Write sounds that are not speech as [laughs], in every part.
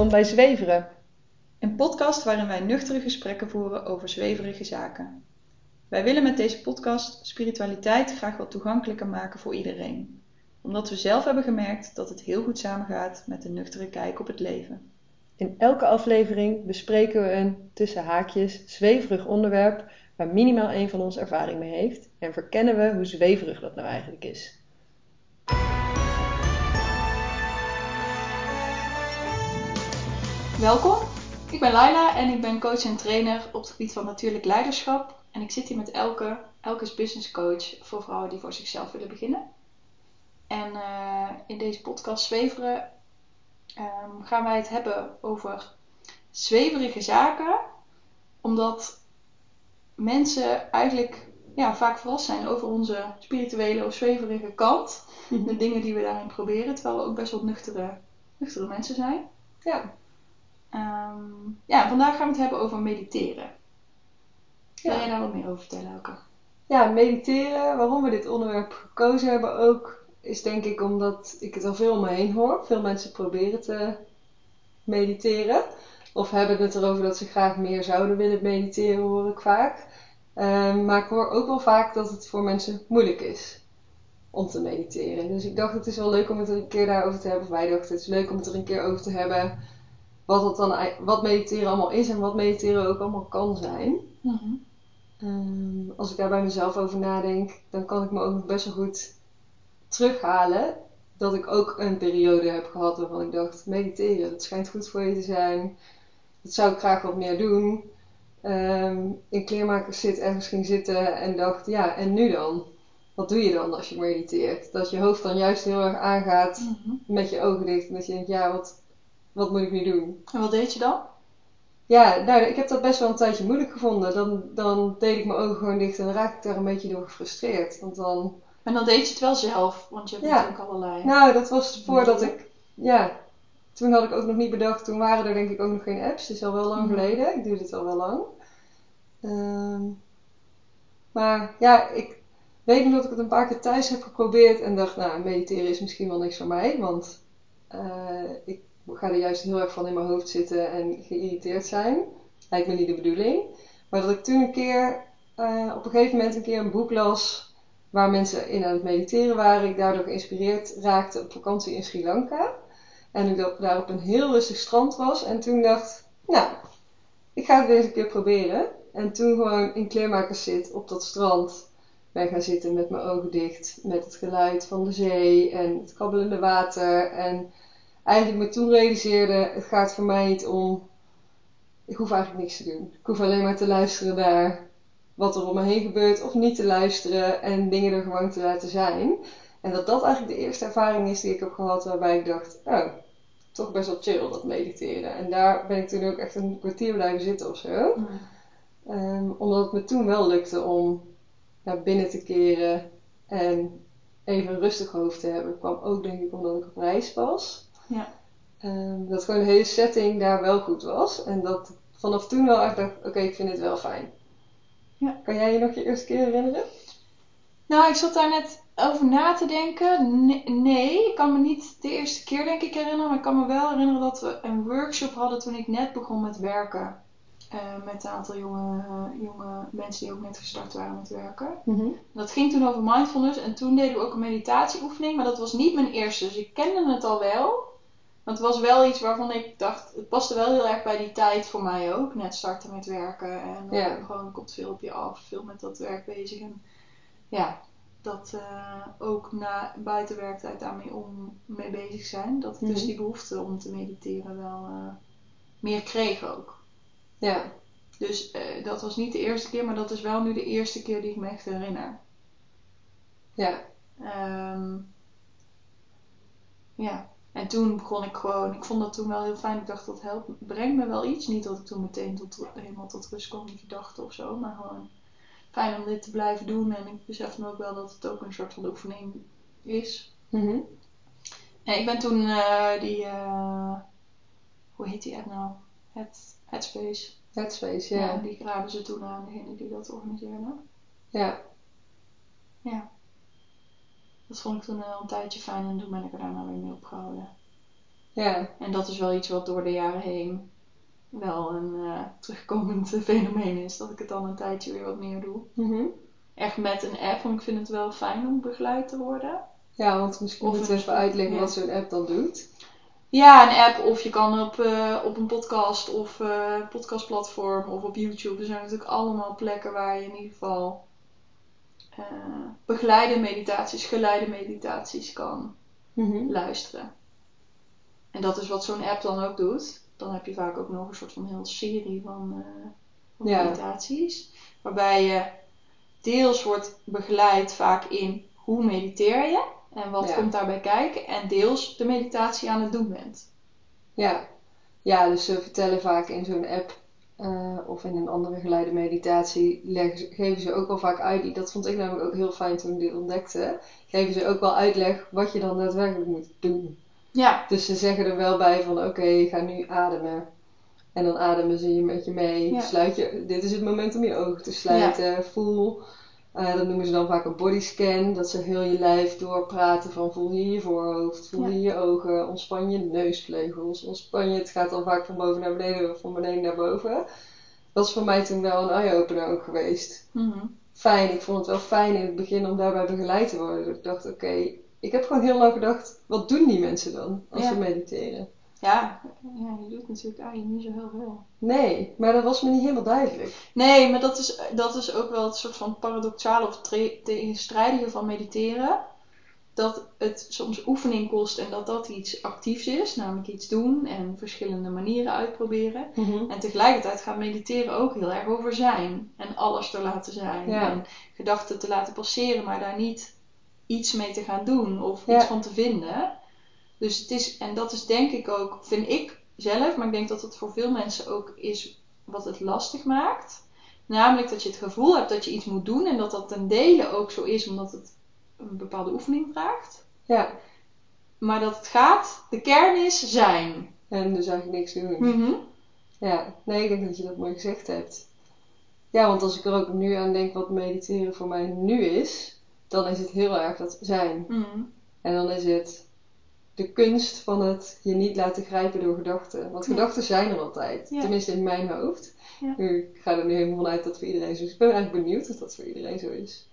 Welkom bij Zweveren, een podcast waarin wij nuchtere gesprekken voeren over zweverige zaken. Wij willen met deze podcast spiritualiteit graag wat toegankelijker maken voor iedereen, omdat we zelf hebben gemerkt dat het heel goed samengaat met een nuchtere kijk op het leven. In elke aflevering bespreken we een tussen haakjes zweverig onderwerp waar minimaal één van ons ervaring mee heeft en verkennen we hoe zweverig dat nou eigenlijk is. Welkom, ik ben Laila en ik ben coach en trainer op het gebied van natuurlijk leiderschap. En ik zit hier met Elke, Elke is business coach voor vrouwen die voor zichzelf willen beginnen. En eh, in deze podcast Zweveren ehm, gaan wij het hebben over zweverige zaken. Omdat mensen eigenlijk ja, vaak verrast zijn over onze spirituele of zweverige kant. De dingen die we daarin proberen, terwijl we ook best wel nuchtere, nuchtere mensen zijn. Ja, Ehm, ja, vandaag gaan we het hebben over mediteren. Wil Ja. jij daar wat meer over vertellen, Elke? ja, mediteren, waarom we dit onderwerp gekozen hebben ook, is denk ik omdat ik het al veel om me heen hoor. Veel mensen proberen te mediteren. Of hebben het erover dat ze graag meer zouden willen mediteren, hoor ik vaak. Ehm, maar ik hoor ook wel vaak dat het voor mensen moeilijk is om te mediteren. Dus ik dacht, het is wel leuk om het er een keer daarover te hebben. Of wij dachten, het is leuk om het er een keer over te hebben. Wat, het dan, ei- wat mediteren allemaal is en wat mediteren ook allemaal kan zijn. Ehm, als ik daar bij mezelf over nadenk, dan kan ik me ook nog best wel goed terughalen dat ik ook een periode heb gehad waarvan ik dacht: mediteren, dat schijnt goed voor je te zijn. Dat zou ik graag wat meer doen. Ehm, in kleermakers zit ergens ging zitten en dacht: ja, en nu dan? Wat doe je dan als je mediteert? Dat je hoofd dan juist heel erg aangaat Mhm. met je ogen dicht en dat je denkt: ja, wat, wat moet ik nu doen? En wat deed je dan? Ja, nou, ik heb dat best wel een tijdje moeilijk gevonden. Dan, dan deed ik mijn ogen gewoon dicht en dan raakte ik daar een beetje door gefrustreerd. Want dan, En dan deed je het wel zelf, want je hebt Ja. natuurlijk allerlei. nou, dat was voordat ik, ja, toen had ik ook nog niet bedacht. Toen waren er denk ik ook nog geen apps. Het is al wel lang Mhm. geleden. Ik doe dit al wel lang. Ehm, maar ja, ik weet nog dat ik het een paar keer thuis heb geprobeerd en dacht, nou, mediteren is misschien wel niks voor mij. Want eh, ik ga er juist heel erg van in mijn hoofd zitten en geïrriteerd zijn. Lijkt me niet de bedoeling. Maar dat ik toen een keer, eh, op een gegeven moment een keer een boek las waar mensen in aan het mediteren waren. Ik daardoor geïnspireerd raakte op vakantie in Sri Lanka. En ik daar op een heel rustig strand was. En toen dacht, nou, ik ga het een keer proberen. En toen gewoon in kleermakers zit op dat strand ben gaan zitten met mijn ogen dicht. Met het geluid van de zee en het kabbelende water. En eigenlijk me toen realiseerde, het gaat voor mij niet om... Ik hoef eigenlijk niks te doen. Ik hoef alleen maar te luisteren naar wat er om me heen gebeurt. Of niet te luisteren en dingen er gewoon te laten zijn. En dat dat eigenlijk de eerste ervaring is die ik heb gehad waarbij ik dacht... Oh, toch best wel chill dat mediteren. En daar ben ik toen ook echt een kwartier blijven zitten of zo. Mhm. Ehm, omdat het me toen wel lukte om naar binnen te keren en even een rustig hoofd te hebben. kwam ook denk ik omdat ik op reis was. Ja. Ehm, dat gewoon de hele setting daar wel goed was. En dat vanaf toen wel echt dacht, oké, ik vind dit wel fijn. Ja. Kan jij je nog je eerste keer herinneren? Nou, ik zat daar net over na te denken. Nee, nee, ik kan me niet de eerste keer denk ik herinneren. Maar ik kan me wel herinneren dat we een workshop hadden toen ik net begon met werken. Eh, met een aantal jonge, jonge mensen die ook net gestart waren met werken. Dat ging toen over mindfulness en toen deden we ook een meditatieoefening, maar dat was niet mijn eerste. Dus ik kende het al wel. Maar het was wel iets waarvan ik dacht, het paste wel heel erg bij die tijd voor mij ook. Net starten met werken en dan Ja. gewoon komt veel op je af, veel met dat werk bezig. En ja, dat eh, ook na buiten werktijd daarmee om mee bezig zijn. Dat ik dus Mhm. die behoefte om te mediteren wel eh, meer kreeg ook. Ja, Dus eh, dat was niet de eerste keer, maar dat is wel nu de eerste keer die ik me echt herinner. ja, Ehm, ja, en toen begon ik gewoon, ik vond dat toen wel heel fijn. Ik dacht dat helpt, brengt me wel iets. Niet dat ik toen meteen tot, helemaal tot rust kwam in gedachten of zo, maar gewoon fijn om dit te blijven doen. En ik besef me ook wel dat het ook een soort van oefening is. Mhm. En ik ben toen eh, die, eh, hoe heet die app nou? Het, Headspace. Headspace, Ja. ja. die graven ze toen aan degene die dat organiseerde. Ja, Dat vond ik toen al een tijdje fijn en toen ben ik er daarna weer mee opgehouden. Ja. En dat is wel iets wat door de jaren heen wel een eh, terugkomend [laughs] fenomeen is. Dat ik het dan een tijdje weer wat meer doe. Mhm. Echt met een app, want ik vind het wel fijn om begeleid te worden. Ja, want misschien Of een even uitleggen ja. wat zo'n app dan doet. Ja, een app of je kan op, eh, op een podcast of eh, podcastplatform of op YouTube. Er zijn natuurlijk allemaal plekken waar je in ieder geval eh, begeleide meditaties, geleide meditaties kan Mhm. luisteren. En dat is wat zo'n app dan ook doet. Dan heb je vaak ook nog een soort van heel serie van, eh, van Ja. meditaties. Waarbij je deels wordt begeleid vaak in hoe mediteer je en wat Ja. komt daarbij kijken. En deels de meditatie aan het doen bent. Ja. ja, dus ze vertellen vaak in zo'n app eh, of in een andere geleide meditatie, leggen geven ze ook wel vaak uit. Dat vond ik namelijk ook heel fijn toen ik dit ontdekte. Geven ze ook wel uitleg wat je dan daadwerkelijk moet doen. Ja, Dus ze zeggen er wel bij van oké, gaat nu ademen. En dan ademen ze je met je mee. Ja. Sluit je, dit is het moment om je ogen te sluiten. Voel. Eh, dat noemen ze dan vaak een bodyscan. Dat ze heel je lijf doorpraten van voel je je voorhoofd, voel je je ogen, ontspan je neusvleugels, ontspan je. Het gaat dan vaak van boven naar beneden of van beneden naar boven. Dat is voor mij toen wel een eye-opener ook geweest. Mhm. Fijn, ik vond het wel fijn in het begin om daarbij begeleid te worden. Dat ik dacht, oké, ik heb gewoon heel lang gedacht, wat doen die mensen dan als Ja. ze mediteren? Ja, ja, je doet natuurlijk eigenlijk niet zo heel veel. Nee, maar dat was me niet helemaal duidelijk. Nee, maar dat is, dat is ook wel het soort van paradoxale of tegenstrijdige van mediteren. Dat het soms oefening kost en dat dat iets actiefs is, namelijk iets doen en verschillende manieren uitproberen. En tegelijkertijd gaat mediteren ook heel erg over zijn en alles te laten zijn. Ja. En gedachten te laten passeren, maar daar niet iets mee te gaan doen of Ja. iets van te vinden. Dus het is, en dat is denk ik ook, vind ik zelf, maar ik denk dat het voor veel mensen ook is wat het lastig maakt. Namelijk dat je het gevoel hebt dat je iets moet doen en dat dat ten dele ook zo is omdat het een bepaalde oefening vraagt. Ja, Maar dat het gaat, de kern is zijn. en dus eigenlijk niks doen. Mhm. Ja, nee, ik denk dat je dat mooi gezegd hebt. Ja, want als ik er ook nu aan denk wat mediteren voor mij nu is, dan is het heel erg dat zijn. Mhm. En dan is het de kunst van het je niet laten grijpen door gedachten. Want Ja. gedachten zijn er altijd, Ja. tenminste in mijn hoofd. Ja. Ik ga er nu helemaal vanuit dat voor iedereen zo is. Ik ben eigenlijk benieuwd of dat voor iedereen zo is.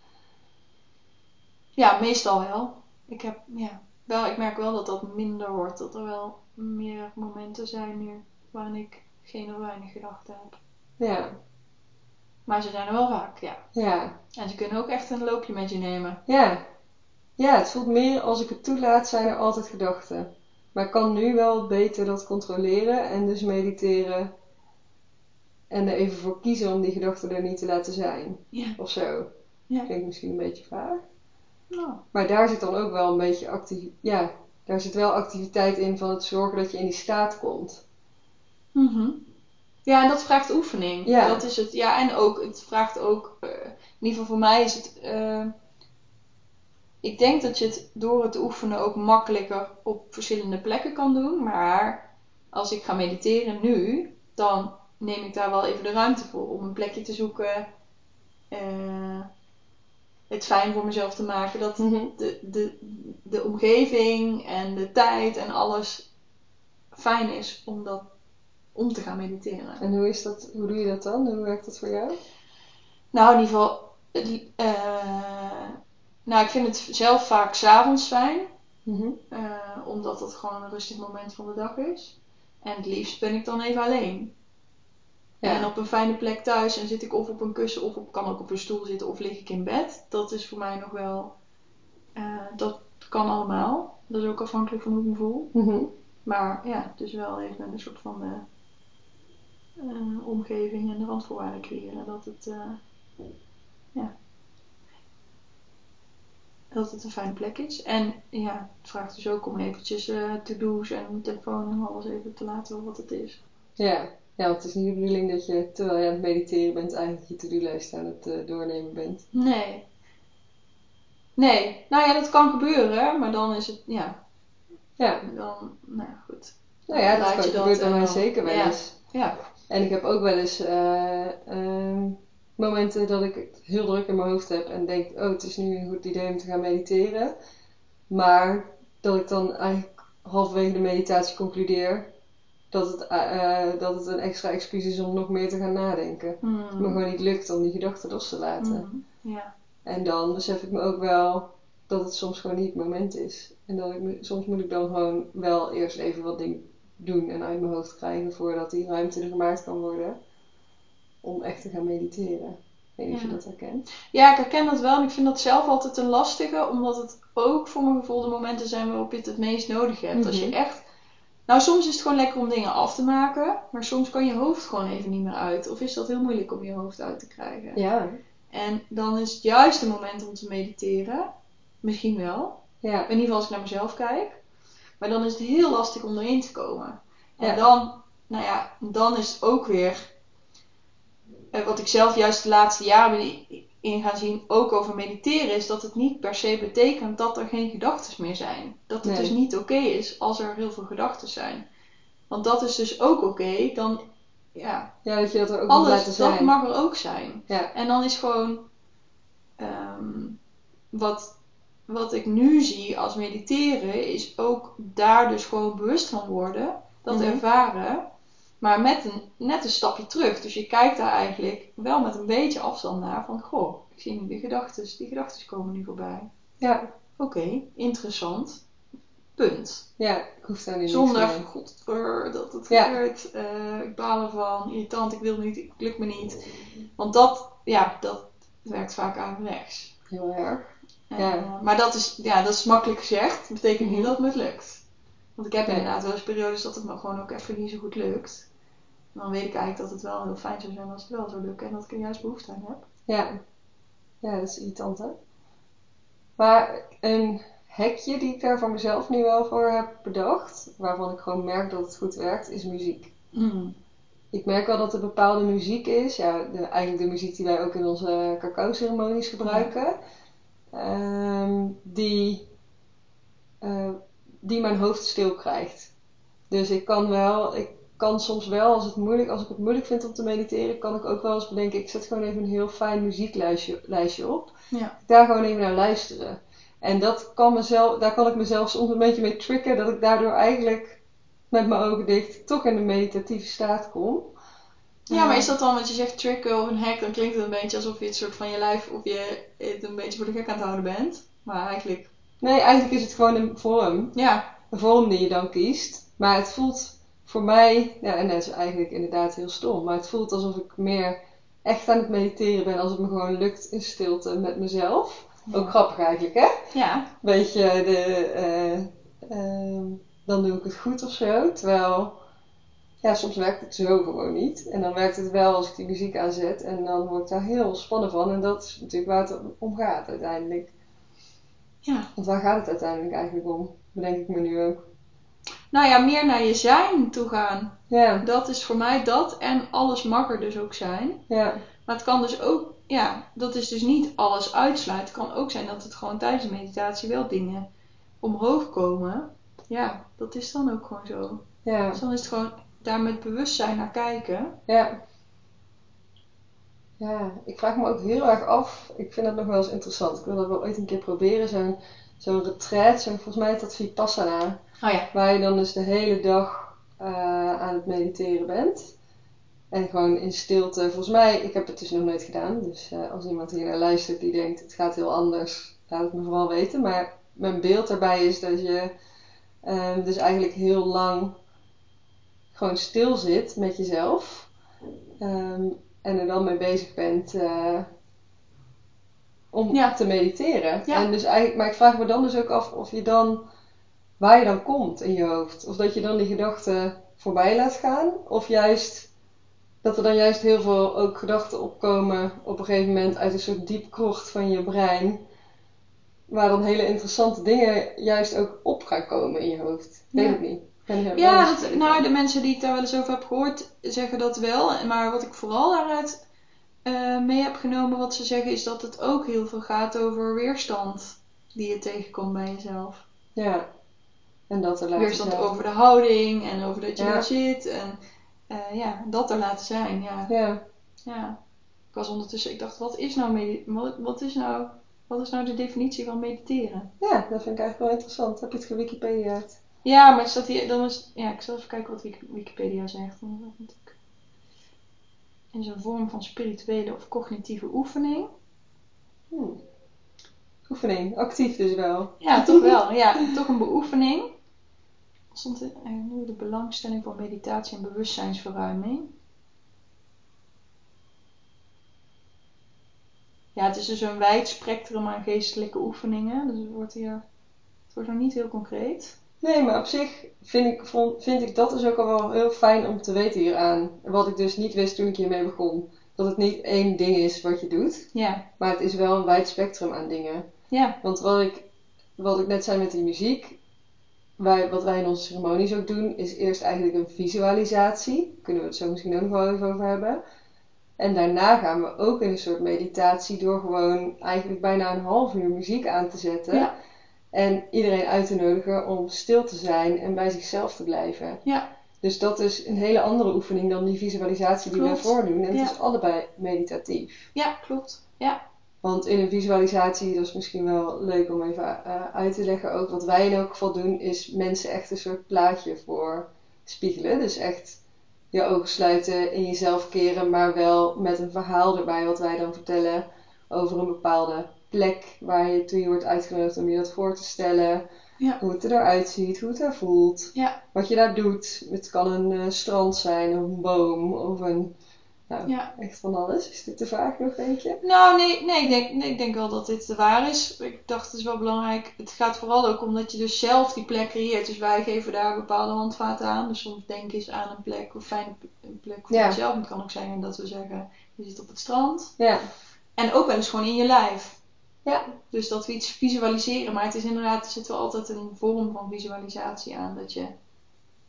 Ja, meestal wel. Ik, heb, ja, wel. ik merk wel dat dat minder wordt. Dat er wel meer momenten zijn nu waarin ik geen of weinig gedachten heb. Ja, Maar ze zijn er wel vaak, ja. ja, En ze kunnen ook echt een loopje met je nemen. ja. Ja, het voelt meer als ik het toelaat, zijn er altijd gedachten. Maar ik kan nu wel beter dat controleren en dus mediteren. En er even voor kiezen om die gedachten er niet te laten zijn. Ja. Of zo. Ja. Klinkt misschien een beetje vaag. Nou, Maar daar zit dan ook wel een beetje actief, ja, daar zit wel activiteit in van het zorgen dat je in die staat komt. Mhm. Ja, en dat vraagt oefening. Ja. Dat is het. Ja, en ook, het vraagt ook, eh, in ieder geval voor mij is het, eh, ik denk dat je het door het oefenen ook makkelijker op verschillende plekken kan doen. Maar als ik ga mediteren nu, dan neem ik daar wel even de ruimte voor om een plekje te zoeken. eh, het fijn voor mezelf te maken dat de, de, de omgeving en de tijd en alles fijn is om, dat, om te gaan mediteren. En hoe is dat, hoe doe je dat dan? Hoe werkt dat voor jou? Nou, in ieder geval, eh, nou, ik vind het zelf vaak s'avonds fijn, eh, omdat het gewoon een rustig moment van de dag is. En het liefst ben ik dan even alleen. Ja. En op een fijne plek thuis en zit ik of op een kussen of op, kan ook op een stoel zitten of lig ik in bed. Dat is voor mij nog wel, eh, dat kan allemaal. Dat is ook afhankelijk van hoe ik me voel. Mhm. Maar ja, dus wel even een soort van de eh, omgeving en de randvoorwaarden creëren. Dat het, ja, dat het een fijne plek is. En ja, het vraagt dus ook om eventjes eh to-do's en telefoon en alles even te laten wat het is. Ja. ja, want het is niet de bedoeling dat je terwijl je aan het mediteren bent eigenlijk je to-do-lijst aan het eh, doornemen bent. Nee. Nee, nou ja, dat kan gebeuren, maar dan is het, ja, Ja, dan, nou ja, goed. nou ja, dat kan, je dat gebeurt bij en mij dan- zeker wel eens. Ja, En ik heb ook wel eens eh, ehm, momenten dat ik het heel druk in mijn hoofd heb en denk, oh, het is nu een goed idee om te gaan mediteren. Maar dat ik dan eigenlijk halverwege de meditatie concludeer dat het, eh, eh, dat het een extra excuus is om nog meer te gaan nadenken. Het me Mm. gewoon niet lukt om die gedachten los te laten. Mm. Ja. En dan besef ik me ook wel dat het soms gewoon niet het moment is. En dat ik me, soms moet ik dan gewoon wel eerst even wat dingen doen en uit mijn hoofd krijgen voordat die ruimte er gemaakt kan worden om echt te gaan mediteren. Ik weet niet of je dat herkent. Ja, ik herken dat wel en ik vind dat zelf altijd een lastige, omdat het ook voor mijn gevoel de momenten zijn waarop je het het meest nodig hebt. Als je Mhm. echt. Nou, soms is het gewoon lekker om dingen af te maken, maar soms kan je hoofd gewoon even niet meer uit. Of is dat heel moeilijk om je hoofd uit te krijgen? Ja, En dan is het juist het moment om te mediteren. Misschien wel. ja, In ieder geval als ik naar mezelf kijk. Maar dan is het heel lastig om erin te komen. En Ja. dan, nou ja, dan is het ook weer. Eh, wat ik zelf juist de laatste jaren ben in gaan zien, ook over mediteren, is dat het niet per se betekent dat er geen gedachten meer zijn. Dat het Nee. dus niet oké is als er heel veel gedachten zijn. Want dat is dus ook oké. Dan, ja, ja, dat je dat er ook moet laten alles, dat zijn. mag er ook zijn. Ja, En dan is gewoon ehm, wat, wat ik nu zie als mediteren, is ook daar dus gewoon bewust van worden, dat Mhm. ervaren, maar met een, net een stapje terug. Dus je kijkt daar eigenlijk wel met een beetje afstand naar van, goh, ik zie nu de gedachten, die gedachten komen nu voorbij. ja, Oké, interessant. Punt. ja, ik hoef daar nu Zonder, mee. god, er, dat het Ja. gebeurt, eh, ik baal ervan, irritant, ik wil niet, het lukt me niet. Want dat, ja, dat werkt vaak averechts. Heel erg. En, Ja. eh, maar dat is, ja, dat is makkelijk gezegd. Dat betekent niet Mhm. dat het me lukt. Want ik heb inderdaad wel eens periodes dat het me gewoon ook even niet zo goed lukt. Dan weet ik eigenlijk dat het wel heel fijn zou zijn als het wel zou lukken. En dat ik er juist behoefte aan heb. Ja. Ja, dat is irritant, hè? Maar een hekje die ik daar voor mezelf nu wel voor heb bedacht, waarvan ik gewoon merk dat het goed werkt, is muziek. Ik merk wel dat er bepaalde muziek is, ja, de, eigenlijk de muziek die wij ook in onze cacao-ceremonies gebruiken, ehm, die, eh, die mijn hoofd stil krijgt. Dus ik kan wel, ik kan soms wel, als, het moeilijk, als ik het moeilijk vind om te mediteren, kan ik ook wel eens bedenken, ik zet gewoon even een heel fijn muzieklijstje lijstje op. Ja. Daar gewoon even naar luisteren. En dat kan mezelf, daar kan ik mezelf soms een beetje mee tricken, dat ik daardoor eigenlijk met mijn ogen dicht toch in de meditatieve staat kom. Ja, maar is dat dan wat je zegt, tricken of een hack? Dan klinkt het een beetje alsof je het soort van je lijf of je het een beetje voor de gek aan het houden bent. Maar eigenlijk, Nee, eigenlijk is het gewoon een vorm. ja. Een vorm die je dan kiest. Maar het voelt voor mij, ja, en dat is eigenlijk inderdaad heel stom, maar het voelt alsof ik meer echt aan het mediteren ben als het me gewoon lukt in stilte met mezelf. Ook grappig eigenlijk, hè? Ja. Beetje de, eh, ehm, dan doe ik het goed of zo. Terwijl, ja, soms werkt het zo gewoon niet. En dan werkt het wel als ik die muziek aanzet en dan word ik daar heel spannen van. En dat is natuurlijk waar het om gaat uiteindelijk. ja. Want waar gaat het uiteindelijk eigenlijk om? Bedenk ik me nu ook. Nou ja, meer naar je zijn toe gaan. Ja, Dat is voor mij dat. En alles mag er dus ook zijn. ja, Maar het kan dus ook, ja, dat is dus niet alles uitsluit. Het kan ook zijn dat het gewoon tijdens de meditatie wel dingen omhoog komen. Ja, dat is dan ook gewoon zo. ja, Dus dan is het gewoon daar met bewustzijn naar kijken. ja. Ja, ik vraag me ook heel erg af. Ik vind dat nog wel eens interessant. Ik wil dat wel ooit een keer proberen. Zo'n zo'n retreat, zo'n, volgens mij is dat Vipassana. Oh ja. Waar je dan dus de hele dag eh, aan het mediteren bent. En gewoon in stilte. Volgens mij, ik heb het dus nog nooit gedaan. Dus eh, als iemand hier naar luistert die denkt het gaat heel anders, laat het me vooral weten. Maar mijn beeld daarbij is dat je ehm, dus eigenlijk heel lang gewoon stil zit met jezelf. Ehm, en er dan mee bezig bent eh, om Ja. te mediteren. Ja. En dus eigenlijk, maar ik vraag me dan dus ook af of je dan waar je dan komt in je hoofd. Of dat je dan die gedachten voorbij laat gaan. Of juist dat er dan juist heel veel ook gedachten opkomen op een gegeven moment uit een soort diep krocht van je brein. Waar dan hele interessante dingen juist ook op gaan komen in je hoofd. Weet Ja. ik niet. Ik Ja, dat, nou, de mensen die ik daar wel eens over heb gehoord zeggen dat wel. Maar wat ik vooral daaruit eh, mee heb genomen, wat ze zeggen, is dat het ook heel veel gaat over weerstand die je tegenkomt bij jezelf. Ja. En dat er laten weerstand zijn. over de houding en over dat je Ja. er zit. En eh, ja, dat er laten zijn. Ja. Ja. ja. Ik was ondertussen, ik dacht, wat is nou, wat, is nou, wat is nou de definitie van mediteren? ja, dat vind ik eigenlijk wel interessant. Heb je het gewikipediaard? Ja, maar staat hier, dan is, ja, ik zal even kijken wat Wik- Wikipedia zegt. is een vorm van spirituele of cognitieve oefening. Hmm. Oefening, actief dus wel. Ja, toch wel. Ja, toch een beoefening. Stond nu de belangstelling voor meditatie en bewustzijnsverruiming. Ja, het is dus een wijd spectrum aan geestelijke oefeningen. Dus het wordt hier, het wordt nog niet heel concreet. Nee, maar op zich vind ik, vond- vind ik dat dus ook al wel heel fijn om te weten hieraan. Wat ik dus niet wist toen ik hiermee begon. Dat het niet één ding is wat je doet, Ja, maar het is wel een wijd spectrum aan dingen. ja, Want wat ik, wat ik net zei met die muziek, wij, wat wij in onze ceremonies ook doen, is eerst eigenlijk een visualisatie. Kunnen we het zo misschien ook nog wel even over hebben. En daarna gaan we ook in een soort meditatie door gewoon eigenlijk bijna een half uur muziek aan te zetten. Ja. En iedereen uit te nodigen om stil te zijn en bij zichzelf te blijven. Ja. Dus dat is een hele andere oefening dan die visualisatie die Klopt. we voordoen. En Ja. het is allebei meditatief. ja, klopt. Ja, Want in een visualisatie, dat is misschien wel leuk om even eh, uit te leggen ook. Wat wij in elk geval doen, is mensen echt een soort plaatje voor spiegelen. Dus echt je ogen sluiten, in jezelf keren, maar wel met een verhaal erbij wat wij dan vertellen over een bepaalde plek waar je toen je wordt uitgenodigd om je dat voor te stellen. Ja. Hoe het eruit ziet, hoe het er voelt. Ja. Wat je daar doet. Het kan een eh, strand zijn, of een boom, of een... Nou, Ja. echt van alles. Is dit de vraag nog, denk je? Nou, nee, nee, ik denk, nee, ik denk wel dat dit de waar is. Ik dacht, het is wel belangrijk. Het gaat vooral ook om dat je dus zelf die plek creëert. Dus wij geven daar bepaalde handvaten aan. Dus soms denk eens aan een plek, een fijne een plek voor Ja. jezelf. Het kan ook zijn dat we zeggen, je zit op het strand. Ja. En ook wel eens gewoon in je lijf. Ja. Dus dat we iets visualiseren. Maar het is inderdaad, er zit wel altijd een vorm van visualisatie aan. Dat je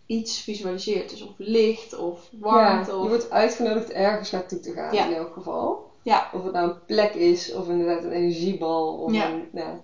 iets visualiseert. Dus of licht, of warmte. Ja, je wordt uitgenodigd ergens naartoe te gaan Ja. in elk geval. Ja. Of het nou een plek is, of inderdaad een energiebal. Of Ja. een, ja.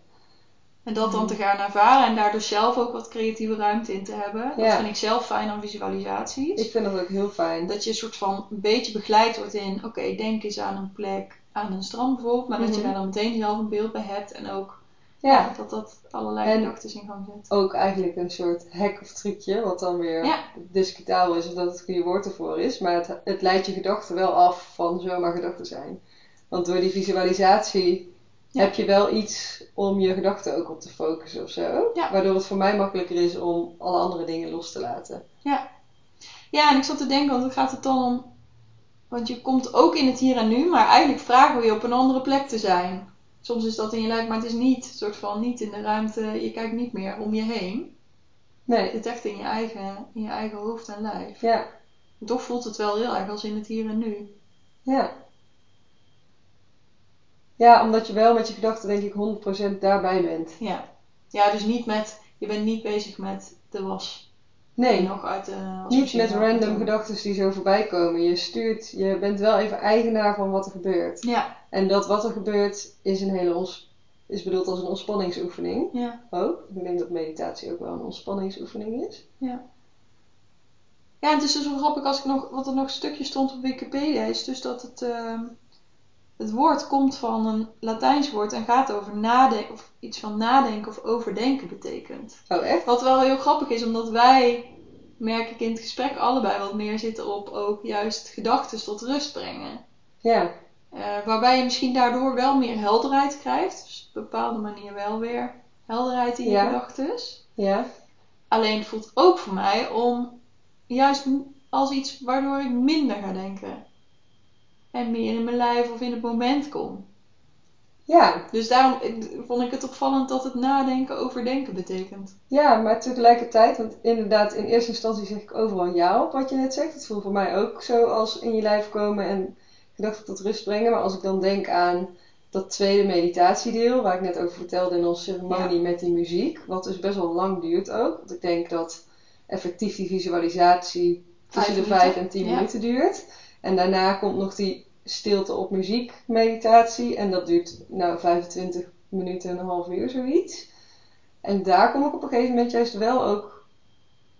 En dat dan te gaan ervaren en daardoor zelf ook wat creatieve ruimte in te hebben. Dat vind ik zelf fijn aan visualisaties. Ik vind dat ook heel fijn. Dat je een soort van een beetje begeleid wordt in, oké, denk eens aan een plek, aan een strand bijvoorbeeld. Maar dat je Mhm. daar dan meteen zelf een beeld bij hebt. En ook Ja, ja, dat dat allerlei En- gedachten in gang zet. ook eigenlijk een soort hack of trucje, wat dan weer Ja. discutabel is of dat het goede woord ervoor is. Maar het, het leidt je gedachten wel af van zomaar gedachten zijn. Want door die visualisatie Ja. heb je wel iets om je gedachten ook op te focussen of zo. Ja. Waardoor het voor mij makkelijker is om alle andere dingen los te laten. Ja, en ik zat te denken, want dan gaat het dan om... Want je komt ook in het hier en nu, maar eigenlijk vragen we je op een andere plek te zijn. Soms is dat in je lijf, maar het is niet, soort van, niet in de ruimte. Je kijkt niet meer om je heen. Nee, Het zit echt in je eigen, in je eigen hoofd en lijf. ja, En toch voelt het wel heel erg als in het hier en nu. ja. Ja, omdat je wel met je gedachten denk ik 100% daarbij bent. Ja. Ja, dus niet met, je bent niet bezig met de was. Nee, nog uit de Niet met random gedachten die zo voorbij komen. Je stuurt, je bent wel even eigenaar van wat er gebeurt. Ja, En dat wat er gebeurt is een hele ons, is bedoeld als een ontspanningsoefening ja, ook. Ik denk dat meditatie ook wel een ontspanningsoefening is. ja. Ja, en het is dus wel grappig als ik nog, wat er nog een stukje stond op Wikipedia, is dus dat het, ehm, het woord komt van een Latijns woord en gaat over nadenken, of iets van nadenken of overdenken betekent. Oh echt? Wat wel heel grappig is, omdat wij, merk ik in het gesprek, allebei wat meer zitten op ook juist gedachten tot rust brengen. Ja, Eh, waarbij je misschien daardoor wel meer helderheid krijgt. Dus op een bepaalde manier wel weer helderheid in je Ja. gedachten. ja, Alleen het voelt ook voor mij om juist als iets waardoor ik minder ga denken. En meer in mijn lijf of in het moment kom. ja. Dus daarom vond ik het opvallend dat het nadenken overdenken betekent. Ja, maar tegelijkertijd, want inderdaad, in eerste instantie zeg ik overal ja op wat je net zegt. Het voelt voor mij ook zo als in je lijf komen en gedachten tot rust brengen. Maar als ik dan denk aan dat tweede meditatiedeel, waar ik net over vertelde in onze ceremonie met die muziek, wat dus best wel lang duurt ook. Want ik denk dat effectief die visualisatie tussen de 5 minuten, en 10 ja. minuten duurt. En daarna komt nog die stilte op muziek meditatie. En dat duurt nou 25 minuten en een half uur zoiets. En daar kom ik op een gegeven moment juist wel ook.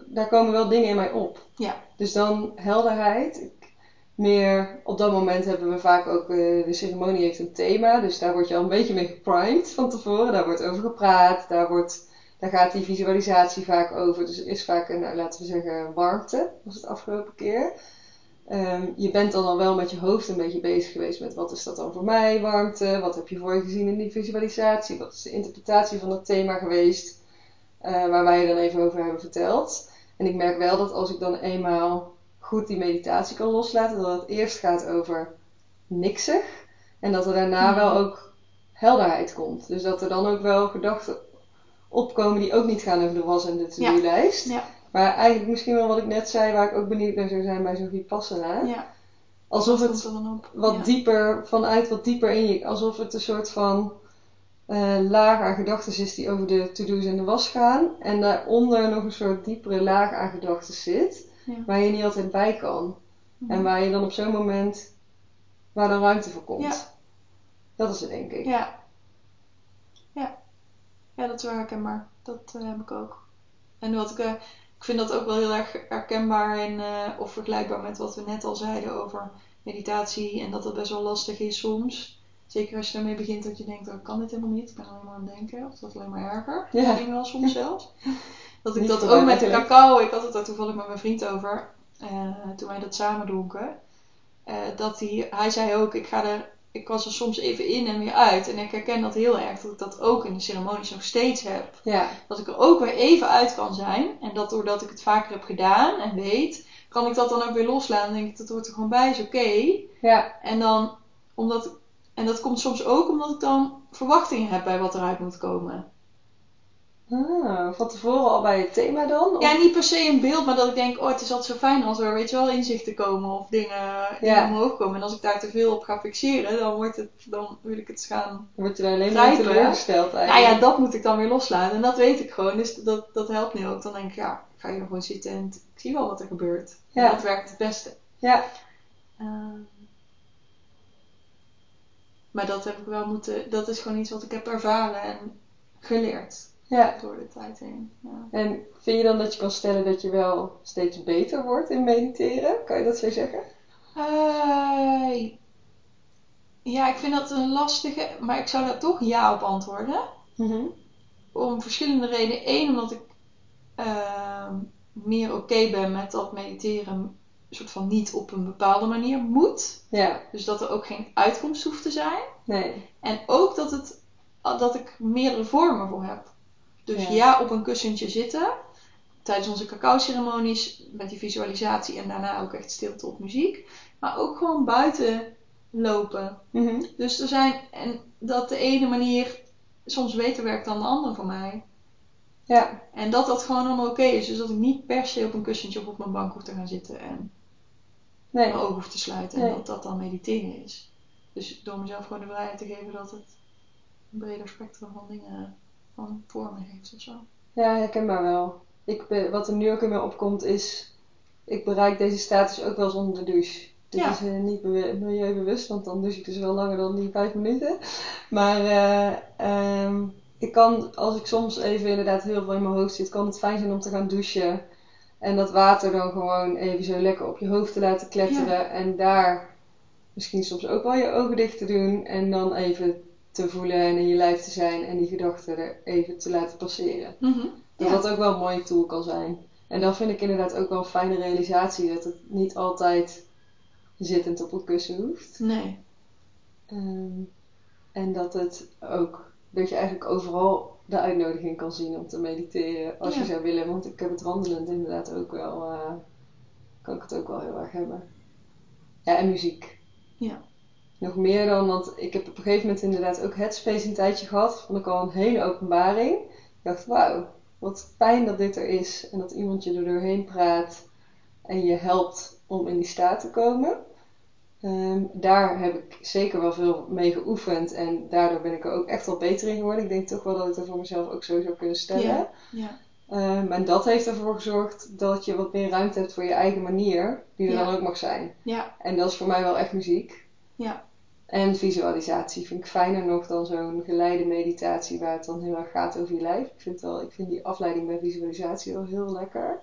Daar komen wel dingen in mij op. Ja. Dus dan helderheid. Ik- meer, op dat moment hebben we vaak ook, eh, de ceremonie heeft een thema. Dus daar word je al een beetje mee geprimed van tevoren. Daar wordt over gepraat. Daar, wordt, daar gaat die visualisatie vaak over. Dus er is vaak een, nou, laten we zeggen, warmte, was het afgelopen keer. Ehm, je bent dan al wel met je hoofd een beetje bezig geweest met wat is dat dan voor mij, warmte, wat heb je voor je gezien in die visualisatie, wat is de interpretatie van het thema geweest, uh, waar wij je dan even over hebben verteld. En ik merk wel dat als ik dan eenmaal goed die meditatie kan loslaten, dat het eerst gaat over niksig en dat er daarna Mhm. wel ook helderheid komt. Dus dat er dan ook wel gedachten opkomen die ook niet gaan over de was en de to-do-lijst. Ja. Maar eigenlijk misschien wel wat ik net zei, waar ik ook benieuwd naar zou zijn bij zo'n vipassana. Ja. Alsof het wat Ja. dieper, vanuit wat dieper in je, alsof het een soort van eh, laag aan gedachten is die over de to-do's en de was gaan. En daaronder nog een soort diepere laag aan gedachten zit, Ja. waar je niet altijd bij kan. Mhm. En waar je dan op zo'n moment, waar dan ruimte voor komt. Ja. Dat is het denk ik. Ja. Ja. Ja, dat is wel herkenbaar. Dat eh, heb ik ook. En wat ik, eh, ik vind dat ook wel heel erg herkenbaar en, eh, of vergelijkbaar met wat we net al zeiden over meditatie. En dat dat best wel lastig is soms. Zeker als je daarmee begint dat je denkt, oh, ik kan dit helemaal niet. Ik ben alleen maar aan het denken. Of dat alleen maar erger. Ja. Misschien wel soms zelfs. Dat ik Niet dat ook met de cacao, ik had het daar toevallig met mijn vriend over. eh, toen wij dat samen dronken. Eh, dat hij, hij zei ook, ik, ga er, ik was er soms even in en weer uit. En ik herken dat heel erg, dat ik dat ook in de ceremonies nog steeds heb. Ja, Dat ik er ook weer even uit kan zijn. En dat doordat ik het vaker heb gedaan en weet, kan ik dat dan ook weer loslaten. Dan denk ik, dat hoort er gewoon bij, is oké. ja, En dan, omdat, en dat komt soms ook omdat ik dan verwachtingen heb bij wat eruit moet komen. Ah, van tevoren al bij het thema dan? Of- Ja, niet per se in beeld, maar dat ik denk, oh, het is altijd zo fijn als er, weet je wel, inzichten komen of dingen, dingen Ja. omhoog komen. En als ik daar te veel op ga fixeren, dan, wordt het, dan wil ik het gaan. Dan word je daar alleen maar teleurgesteld Nou eigenlijk. ja, dat moet ik dan weer loslaten. En dat weet ik gewoon, dus dat, dat helpt nu ook. Dan denk ik, ja, ik ga hier gewoon zitten en ik zie wel wat er gebeurt. En dat werkt het beste. Ja, Ehm, maar dat heb ik wel moeten, dat is gewoon iets wat ik heb ervaren en geleerd ja. door de tijd heen. Ja. En vind je dan dat je kan stellen dat je wel steeds beter wordt in mediteren? Kan je dat zo zeggen? Eh, ja, ik vind dat een lastige, maar ik zou daar toch ja op antwoorden. Mhm. Om verschillende redenen. Eén, omdat ik ehm, meer oké ben met dat mediteren een soort van niet op een bepaalde manier moet. Ja, Dus dat er ook geen uitkomst hoeft te zijn. nee. En ook dat, het, dat ik meerdere vormen voor heb. Dus Ja. ja, op een kussentje zitten. Tijdens onze cacao-ceremonies met die visualisatie en daarna ook echt stilte op muziek. Maar ook gewoon buiten lopen. Mhm. Dus er zijn, en dat de ene manier soms beter werkt dan de andere voor mij. Ja, En dat dat gewoon allemaal oké is. Dus dat ik niet per se op een kussentje of op mijn bank hoef te gaan zitten en nee. mijn ogen hoef te sluiten. En Nee. dat dat dan mediteren is. Dus door mezelf gewoon de vrijheid te geven dat het een breder spectrum van dingen, van vormen heeft of zo. Ja, herkenbaar wel. Ik ben, wat er nu ook in me opkomt is, ik bereik deze status ook wel eens onder de douche. Dit Ja. is eh, niet milieubewust, want dan douche ik dus wel langer dan die vijf minuten. Maar ehm, ik kan, als ik soms even inderdaad heel veel in mijn hoofd zit, kan het fijn zijn om te gaan douchen. En dat water dan gewoon even zo lekker op je hoofd te laten kletteren. En daar misschien soms ook wel je ogen dicht te doen. En dan even te voelen en in je lijf te zijn en die gedachten er even te laten passeren. Mhm. Dat Ja. dat ook wel een mooie tool kan zijn. En dat vind ik inderdaad ook wel een fijne realisatie. Dat het niet altijd zittend op een kussen hoeft. Nee. Ehm, en dat het ook, dat je eigenlijk overal de uitnodiging kan zien om te mediteren als Ja. je zou willen. Want ik heb het wandelend inderdaad ook wel, eh, kan ik het ook wel heel erg hebben. Ja, en muziek. Ja. Nog meer dan, want ik heb op een gegeven moment inderdaad ook Headspace een tijdje gehad. Vond ik al een hele openbaring. Ik dacht, wauw, wat fijn dat dit er is. En dat iemand je er doorheen praat en je helpt om in die staat te komen. Ehm, daar heb ik zeker wel veel mee geoefend. En daardoor ben ik er ook echt wel beter in geworden. Ik denk toch wel dat ik er voor mezelf ook zo zou kunnen stellen. Ja. Ja. Ehm, en dat heeft ervoor gezorgd dat je wat meer ruimte hebt voor je eigen manier. Die er Ja. dan ook mag zijn. Ja. En dat is voor mij wel echt muziek. Ja. En visualisatie vind ik fijner nog dan zo'n geleide meditatie waar het dan heel erg gaat over je lijf. Ik vind, wel, ik vind die afleiding bij visualisatie wel heel lekker.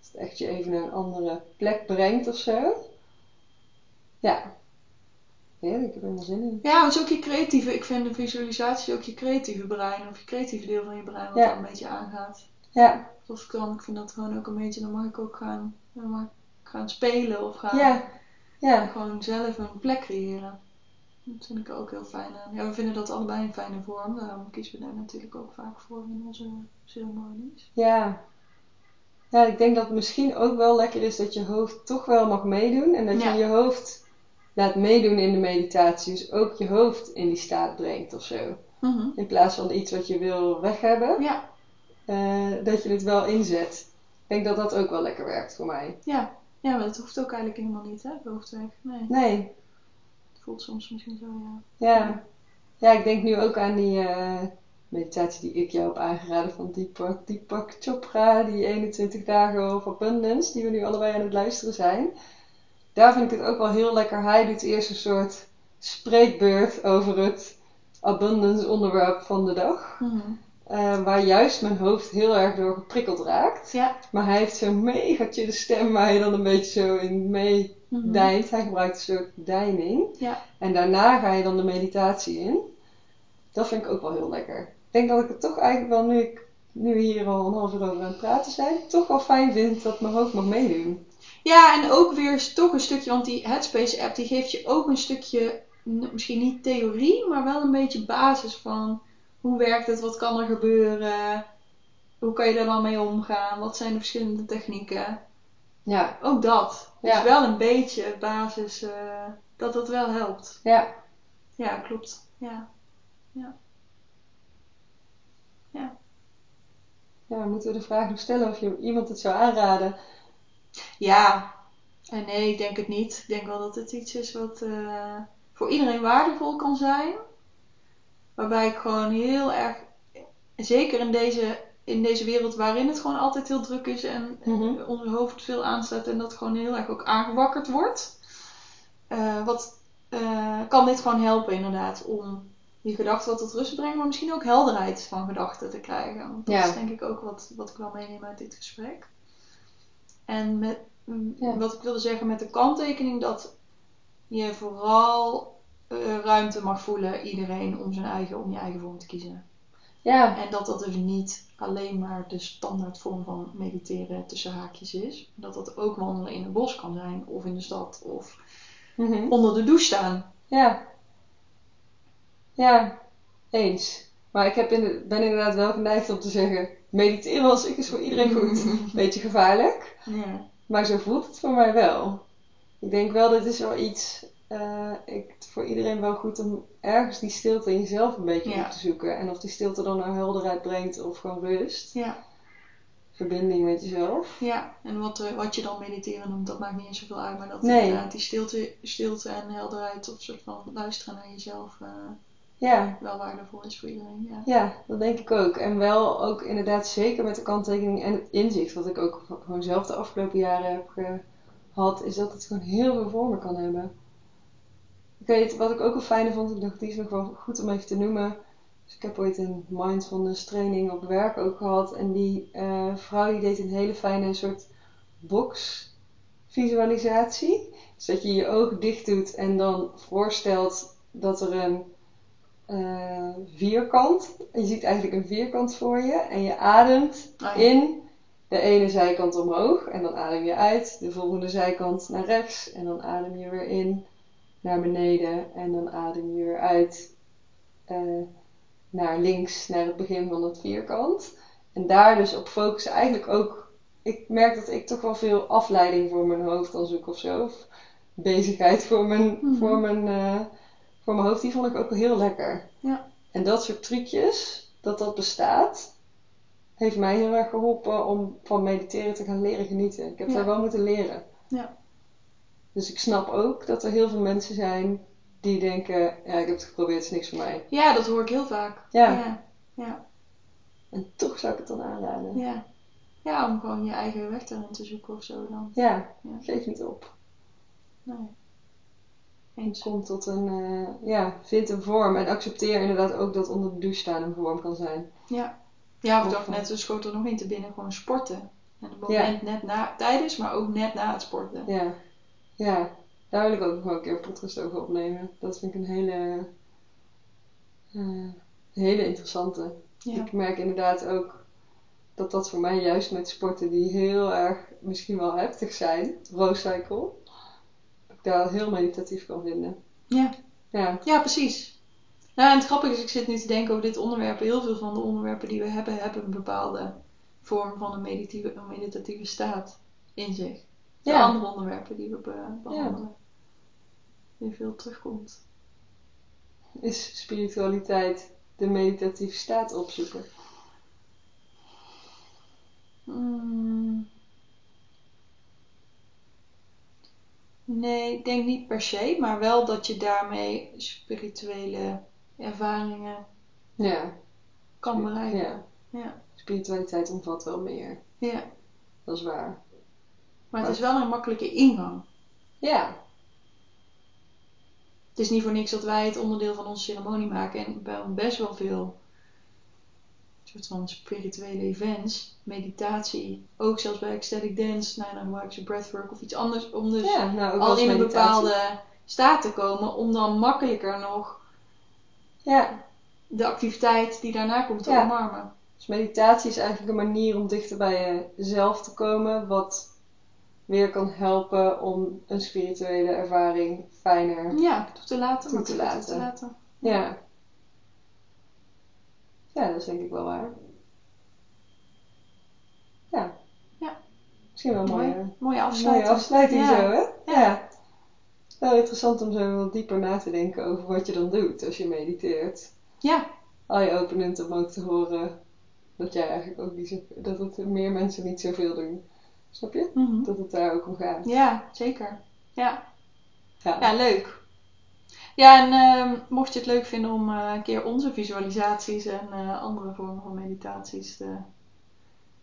Dat het echt je even naar een andere plek brengt of zo. Ja. heerlijk, ik heb er helemaal zin in. Ja, het is ook je creatieve, ik vind de visualisatie ook je creatieve brein of je creatieve deel van je brein wat Ja. dan een beetje aangaat. Ja, Of ik dan, ik vind dat gewoon ook een beetje, dan mag ik ook gaan, dan mag ik gaan spelen of gaan ja, ja, gewoon zelf een plek creëren. Dat vind ik ook heel fijn aan. Ja, we vinden dat allebei een fijne vorm, daarom kiezen we daar natuurlijk ook vaak voor in onze ceremonies. ja. Ja, ik denk dat het misschien ook wel lekker is dat je hoofd toch wel mag meedoen. En dat Ja. je je hoofd laat meedoen in de meditatie. Dus ook je hoofd in die staat brengt of zo. Mhm. In plaats van iets wat je wil weg hebben, Ja, eh, dat je het wel inzet. Ik denk dat dat ook wel lekker werkt voor mij. ja. Ja, maar dat hoeft ook eigenlijk helemaal niet, hè, het hoofdwerk. Nee, Nee, het voelt soms misschien zo, ja. ja. Ja, ik denk nu ook aan die eh, meditatie die ik jou heb aangeraden van Deepak, Deepak Chopra, die 21 dagen of abundance, die we nu allebei aan het luisteren zijn. Daar vind ik het ook wel heel lekker. Hij doet eerst een soort spreekbeurt over het abundance onderwerp van de dag. Mhm. Eh, waar juist mijn hoofd heel erg door geprikkeld raakt. Ja. Maar hij heeft zo'n mega chille stem waar je dan een beetje zo in mee Mhm. deint. Hij gebruikt een soort deining. Ja. En daarna ga je dan de meditatie in. Dat vind ik ook wel heel lekker. Ik denk dat ik het toch eigenlijk wel, nu, ik, nu we hier al een half uur over aan het praten zijn, toch wel fijn vind dat mijn hoofd mag meedoen. Ja, en ook weer toch een stukje, want die Headspace app die geeft je ook een stukje, misschien niet theorie, maar wel een beetje basis van hoe werkt het, wat kan er gebeuren, hoe kan je er dan mee omgaan, wat zijn de verschillende technieken. Ja, Ook dat. Ja. Dus wel een beetje basis, eh, dat dat wel helpt. ja. Ja, klopt. Ja. Ja, moeten we de vraag nog stellen of je iemand het zou aanraden? Ja, en nee, ik denk het niet. Ik denk wel dat het iets is wat eh, voor iedereen waardevol kan zijn. Waarbij ik gewoon heel erg, zeker in deze, in deze wereld waarin het gewoon altijd heel druk is en eh, onze hoofd veel aanstaat en dat gewoon heel erg ook aangewakkerd wordt. eh, wat eh, kan dit gewoon helpen inderdaad om je gedachten wat tot rust te brengen, maar misschien ook helderheid van gedachten te krijgen. Want dat Ja. is denk ik ook wat, wat ik wel meeneem uit dit gesprek. En met, mm, Ja. wat ik wilde zeggen met de kanttekening dat je vooral ruimte mag voelen, iedereen, om zijn eigen, om je eigen vorm te kiezen. Ja, En dat dat dus niet alleen maar de standaard vorm van mediteren tussen haakjes is. Dat dat ook wandelen in het bos kan zijn, of in de stad, of Mhm. onder de douche staan. ja. Ja, eens. Maar ik heb in, ben inderdaad wel geneigd om te zeggen, mediteren als ik is voor iedereen goed. [laughs] Beetje gevaarlijk. Ja. Maar zo voelt het voor mij wel. Ik denk wel, dit is wel iets, eh, ik, voor iedereen wel goed om ergens die stilte in jezelf een beetje Ja. op te zoeken. En of die stilte dan naar helderheid brengt of gewoon rust. Ja, Verbinding met jezelf. ja. en wat, eh, wat je dan mediteren noemt, dat maakt niet eens zoveel uit. Maar dat Nee. inderdaad die stilte, stilte en helderheid, of soort van luisteren naar jezelf, eh, Ja, wel waardevol is voor iedereen. Ja. ja, dat denk ik ook. En wel ook inderdaad zeker met de kanttekening en het inzicht, wat ik ook gewoon zelf de afgelopen jaren heb gehad, is dat het gewoon heel veel vormen kan hebben. Ik weet, wat ik ook een fijne vond, ik dacht die is nog wel goed om even te noemen. Dus ik heb ooit een mindfulness training op werk ook gehad. En die eh, vrouw die deed een hele fijne soort box visualisatie. Dus dat je je ogen dicht doet en dan voorstelt dat er een eh, vierkant, je ziet eigenlijk een vierkant voor je. En je ademt Oh ja. in de ene zijkant omhoog en dan adem je uit. De volgende zijkant naar rechts en dan adem je weer in naar beneden en dan adem je weer uit eh, naar links, naar het begin van het vierkant. En daar dus op focussen eigenlijk ook. Ik merk dat ik toch wel veel afleiding voor mijn hoofd dan zoek of zo. Of bezigheid voor mijn, Mhm. voor mijn, eh, voor mijn hoofd. Die vond ik ook heel lekker. Ja. En dat soort trucjes, dat dat bestaat, heeft mij heel erg geholpen om van mediteren te gaan leren genieten. Ik heb Ja. daar wel moeten leren. Ja. Dus ik snap ook dat er heel veel mensen zijn die denken, ja, ik heb het geprobeerd, het is niks voor mij. ja, dat hoor ik heel vaak. Ja. Ja, ja, En toch zou ik het dan aanraden. ja. Ja, om gewoon je eigen weg daarin te zoeken of zo dan. Ja, Ja. geef niet op. Nee. En Eens. kom tot een, eh, ja, vind een vorm. En accepteer inderdaad ook dat onder de douche staan een vorm kan zijn. Ja. Ja, ik Of, dacht net, we schoten er nog in te binnen, gewoon sporten. En het moment net na, tijdens, maar ook net na het sporten. Ja, ja, Daar wil ik ook nog wel een keer een podcast over opnemen. Dat vind ik een hele, eh, hele interessante. Ja. Ik merk inderdaad ook dat dat voor mij juist met sporten die heel erg misschien wel heftig zijn, Rose Cycle, dat ik daar heel meditatief kan vinden. Ja. Ja, Ja, precies. Nou, en het grappige is, ik zit nu te denken over dit onderwerp. Heel veel van de onderwerpen die we hebben, hebben een bepaalde vorm van een meditatieve, een meditatieve staat in zich. De Ja. andere onderwerpen die we be- behandelen. Die veel terugkomt. is spiritualiteit de meditatieve staat opzoeken? Hmm. Nee, ik denk niet per se, maar wel dat je daarmee spirituele ervaringen Ja, kan bereiken. ja. Ja. spiritualiteit omvat wel meer. ja. Dat is waar. Maar het is wel een makkelijke ingang. Ja, Het is niet voor niks dat wij het onderdeel van onze ceremonie maken en bij best wel veel soort van spirituele events, meditatie, ook zelfs bij ecstatic dance, nou dan ze breathwork of iets anders om dus ja nou al in een bepaalde staat te komen om dan makkelijker nog Ja, de activiteit die daarna komt te Ja. omarmen. dus meditatie is eigenlijk een manier om dichter bij jezelf te komen, wat weer kan helpen om een spirituele ervaring fijner. Ja, toe te laten, Toe te toe te laten. Ja. Ja, dat is denk ik wel waar. Ja. Ja. Misschien wel een Mooi. mooie, Mooie afsluiting. mooie afsluiting Ja. zo, hè? Ja. ja. Wel interessant om zo wat dieper na te denken over wat je dan doet als je mediteert. Ja, Eye-openend om ook te horen dat jij eigenlijk ook niet zo, dat het meer mensen niet zoveel doen. Snap je? mhm. Dat het daar ook om gaat. ja zeker. Ja. Ja. Ja, leuk. Ja, en ehm, mocht je het leuk vinden om eh, een keer onze visualisaties en eh, andere vormen van meditaties te,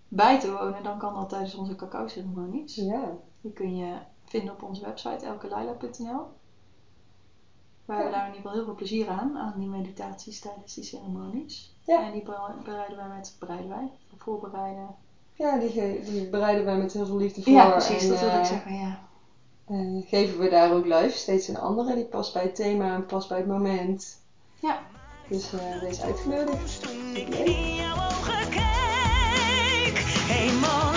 bij te wonen, dan kan dat tijdens onze cacao-ceremonies. Ja. Die kun je vinden op onze website elkelaila.nl. We hebben Ja. daar in ieder geval heel veel plezier aan, aan die meditaties tijdens die ceremonies. Ja. En die bere- bereiden wij met, bereiden wij, voorbereiden. Ja, die, die bereiden wij met heel veel liefde voor. Ja, precies, en, dat wil ik eh, zeggen, ja. Eh, geven we daar ook live steeds een andere die past bij het thema en past bij het moment. Ja. Dus uh, wees uitgenodigd. Ik in jouw ogen keek, hey.